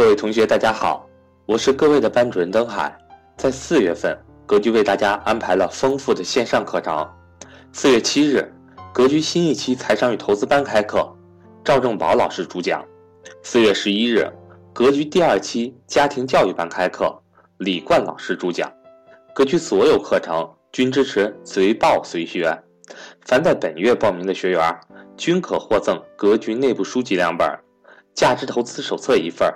各位同学，大家好，我是各位的班主任登海。在四月份，格局为大家安排了丰富的线上课程。四月七日，格局新一期财商与投资班开课，赵正宝老师主讲。四月十一日，格局第二期家庭教育班开课，李冠老师主讲。格局所有课程均支持随报随学，凡在本月报名的学员，均可获赠格局内部书籍两本，价值投资手册一份。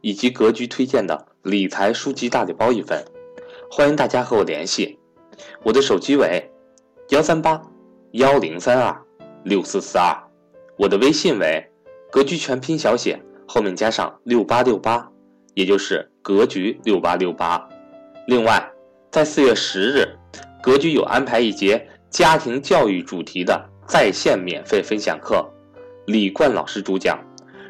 以及格局推荐的理财书籍大礼包一份，欢迎大家和我联系，我的手机为幺三八幺零三二六四四二，我的微信为格局全拼小写后面加上六八六八，也就是格局六八六八。另外，在四月十日，格局有安排一节家庭教育主题的在线免费分享课，李冠老师主讲。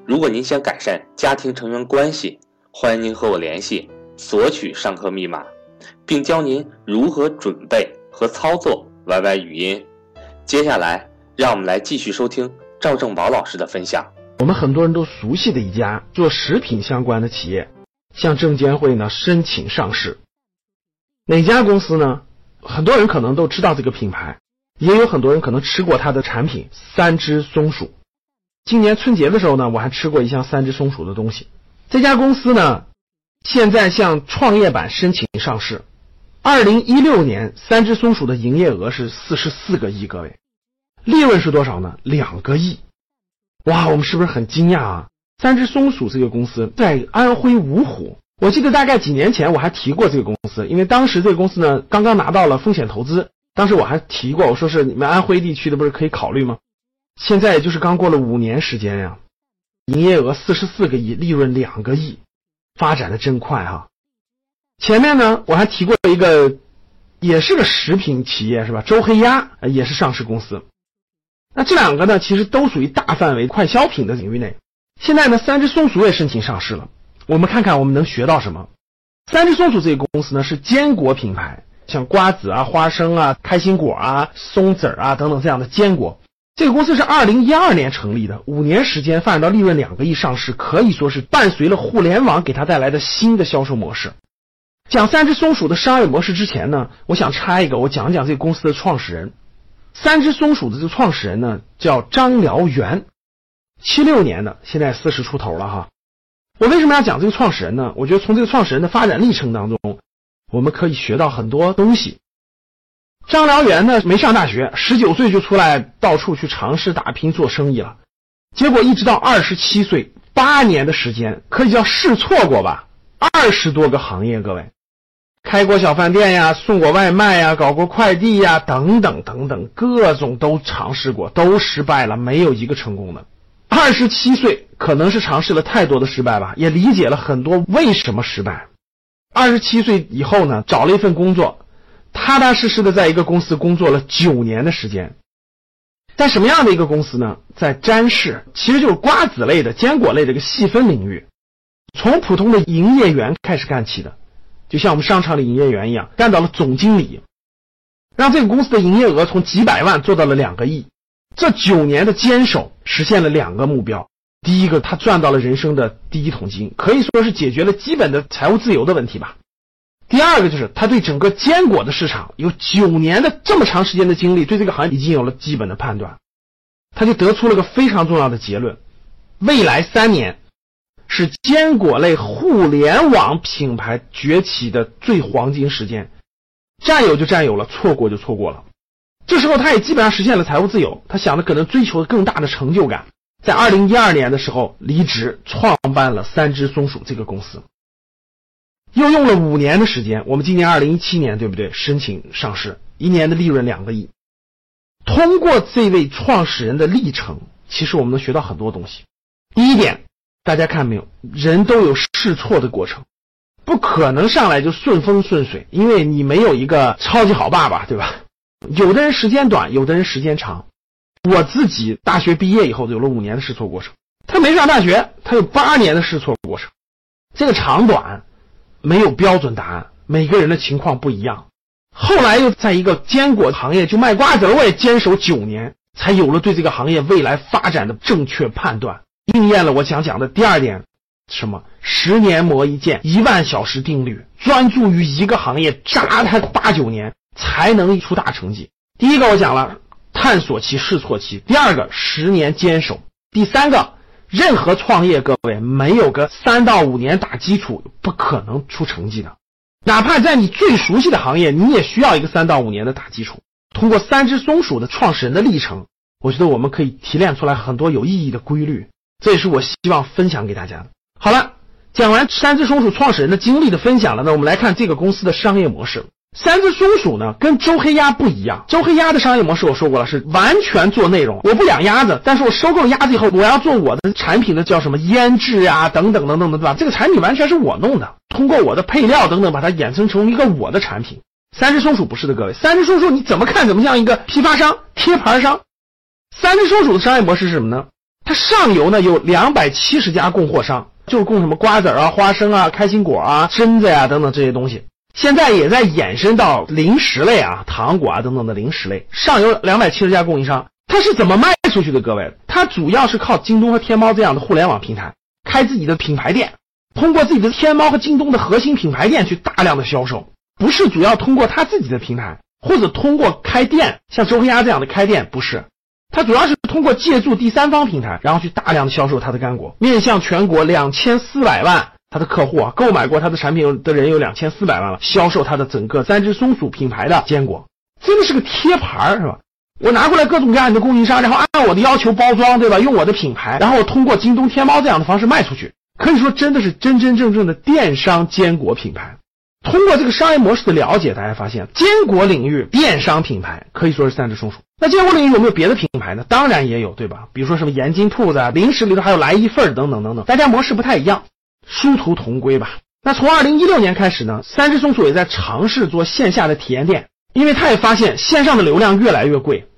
如果您想改善家庭成员关系，欢迎您和我联系，索取上课密码，并教您如何准备和操作 YY 语音。接下来，让我们来继续收听赵正宝老师的分享。我们很多人都熟悉的一家做食品相关的企业，向证监会呢申请上市。哪家公司呢？很多人可能都知道这个品牌，也有很多人可能吃过它的产品三只松鼠。今年春节的时候呢，我还吃过一箱三只松鼠的东西。这家公司呢，现在向创业板申请上市。二零一六年，三只松鼠的营业额是四十四个亿，各位，利润是多少呢？两个亿。哇，我们是不是很惊讶啊？三只松鼠这个公司在安徽芜湖，我记得大概几年前我还提过这个公司，因为当时这个公司呢刚刚拿到了风险投资，当时我还提过，我说是你们安徽地区的，不是可以考虑吗？现在也就是刚过了五年时间呀，营业额四十四个亿，利润两个亿，发展的真快哈。前面呢我还提过一个，也是个食品企业是吧？周黑鸭也是上市公司。那这两个呢，其实都属于大范围快消品的领域内。现在呢，三只松鼠也申请上市了。我们看看我们能学到什么。三只松鼠这个公司呢是坚果品牌，像瓜子啊、花生啊、开心果啊、松子啊等等这样的坚果。这个公司是二零一二年成立的，五年时间发展到利润两个亿上市，可以说是伴随了互联网给它带来的新的销售模式。讲三只松鼠的商业模式之前呢，我想插一个，我讲讲这个公司的创始人。三只松鼠的这个创始人呢叫张燎原，七六年的，现在四十出头了哈。我为什么要讲这个创始人呢？我觉得从这个创始人的发展历程当中，我们可以学到很多东西。张燎原呢没上大学，十九岁就出来到处去尝试打拼做生意了，结果一直到二十七岁，八年的时间可以叫试错过吧，二十多个行业，各位，开过小饭店呀，送过外卖呀，搞过快递呀，等等等等，各种都尝试过，都失败了，没有一个成功的。二十七岁可能是尝试了太多的失败吧，也理解了很多为什么失败。二十七岁以后呢，找了一份工作。踏踏实实的在一个公司工作了九年的时间，在什么样的一个公司呢？在詹氏，其实就是瓜子类的、坚果类的这个细分领域，从普通的营业员开始干起的，就像我们商场里营业员一样，干到了总经理，让这个公司的营业额从几百万做到了两个亿。这九年的坚守，实现了两个目标：第一个，他赚到了人生的第一桶金，可以说是解决了基本的财务自由的问题吧。第二个就是他对整个坚果的市场有九年的这么长时间的经历，对这个行业已经有了基本的判断，他就得出了个非常重要的结论：未来三年是坚果类互联网品牌崛起的最黄金时间，占有就占有了，错过就错过了。这时候他也基本上实现了财务自由，他想的可能追求更大的成就感，在二零一二年的时候离职，创办了三只松鼠这个公司。又用了五年的时间，我们今年二零一七年，对不对？申请上市，一年的利润两个亿。通过这位创始人的历程，其实我们能学到很多东西。第一点，大家看没有？人都有试错的过程，不可能上来就顺风顺水，因为你没有一个超级好爸爸，对吧？有的人时间短，有的人时间长。我自己大学毕业以后有了五年的试错过程，他没上大学，他有八年的试错过程，这个长短。没有标准答案，每个人的情况不一样。后来又在一个坚果行业就卖瓜子，我也坚守九年，才有了对这个行业未来发展的正确判断，应验了我想讲的第二点：什么十年磨一剑、一万小时定律，专注于一个行业扎它八九年才能出大成绩。第一个我讲了，探索期、试错期；第二个，十年坚守；第三个，任何创业，各位没有个三到五年打基础，不可能出成绩的。哪怕在你最熟悉的行业，你也需要一个三到五年的打基础。通过三只松鼠的创始人的历程，我觉得我们可以提炼出来很多有意义的规律。这也是我希望分享给大家的。好了，讲完三只松鼠创始人的经历的分享了，那我们来看这个公司的商业模式。三只松鼠呢，跟周黑鸭不一样。周黑鸭的商业模式我说过了，是完全做内容。我不养鸭子，但是我收购了鸭子以后，我要做我的产品的叫什么腌制啊，等等等等的，对吧？这个产品完全是我弄的，通过我的配料等等，把它衍生成一个我的产品。三只松鼠不是的，各位，三只松鼠你怎么看怎么像一个批发商、贴牌商。三只松鼠的商业模式是什么呢？它上游呢有两百七十家供货商，就是供什么瓜子啊、花生啊、开心果啊、榛子呀等等这些东西。现在也在衍生到零食类啊、糖果啊等等的零食类。上游两百七十家供应商，它是怎么卖出去的？各位，它主要是靠京东和天猫这样的互联网平台开自己的品牌店，通过自己的天猫和京东的核心品牌店去大量的销售，不是主要通过它自己的平台或者通过开店，像周黑鸭这样的开店不是。它主要是通过借助第三方平台，然后去大量的销售它的干果，面向全国两千四百万他的客户啊，购买过他的产品的人有两千四百万了，销售他的整个三只松鼠品牌的坚果，真的是个贴牌是吧？我拿过来各种各样的供应商，然后按我的要求包装，对吧？用我的品牌，然后通过京东、天猫这样的方式卖出去，可以说真的是真真正正的电商坚果品牌。通过这个商业模式的了解，大家发现坚果领域电商品牌可以说是三只松鼠。那坚果领域有没有别的品牌呢？当然也有，对吧？比如说什么盐津铺子啊，零食里头还有来一份等等等等。大家模式不太一样，殊途同归吧。那从二零一六年开始呢，三只松鼠也在尝试做线下的体验店，因为他也发现线上的流量越来越贵，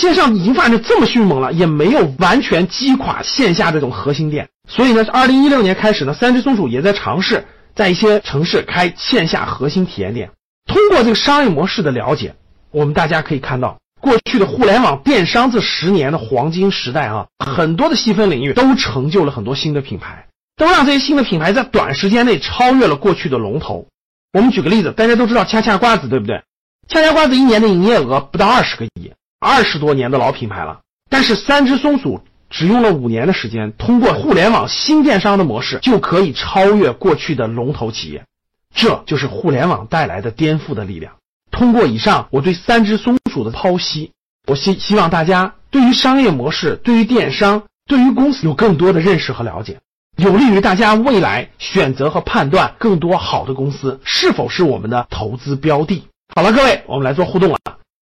线上已经发展这么迅猛了，也没有完全击垮线下这种核心店。所以呢，二零一六年开始呢，三只松鼠也在尝试在一些城市开线下核心体验店。通过这个商业模式的了解，我们大家可以看到。过去的互联网电商这十年的黄金时代啊，很多的细分领域都成就了很多新的品牌，都让这些新的品牌在短时间内超越了过去的龙头。我们举个例子，大家都知道恰恰瓜子，对不对？恰恰瓜子一年的营业额不到二十个亿，二十多年的老品牌了。但是三只松鼠只用了五年的时间，通过互联网新电商的模式，就可以超越过去的龙头企业。这就是互联网带来的颠覆的力量。通过以上我对三只松鼠的剖析，我希希望大家对于商业模式、对于电商、对于公司有更多的认识和了解，有利于大家未来选择和判断更多好的公司是否是我们的投资标的。好了，各位，我们来做互动了。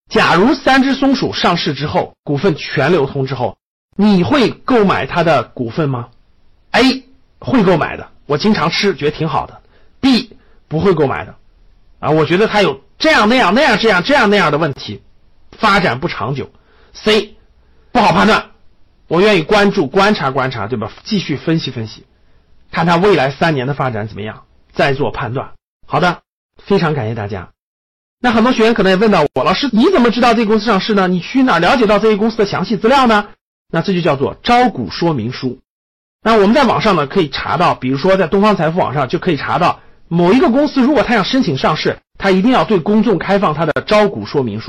假如三只松鼠上市之后，股份全流通之后，你会购买它的股份吗？A 会购买的，我经常吃，觉得挺好的。B 不会购买的，啊，我觉得它有。这样那样那样这样这样那样的问题，发展不长久。C，不好判断，我愿意关注观察观察，对吧？继续分析分析，看他未来三年的发展怎么样，再做判断。好的，非常感谢大家。那很多学员可能也问到我，老师你怎么知道这个公司上市呢？你去哪了解到这些公司的详细资料呢？那这就叫做招股说明书。那我们在网上呢可以查到，比如说在东方财富网上就可以查到某一个公司，如果他想申请上市。他一定要对公众开放他的招股说明书。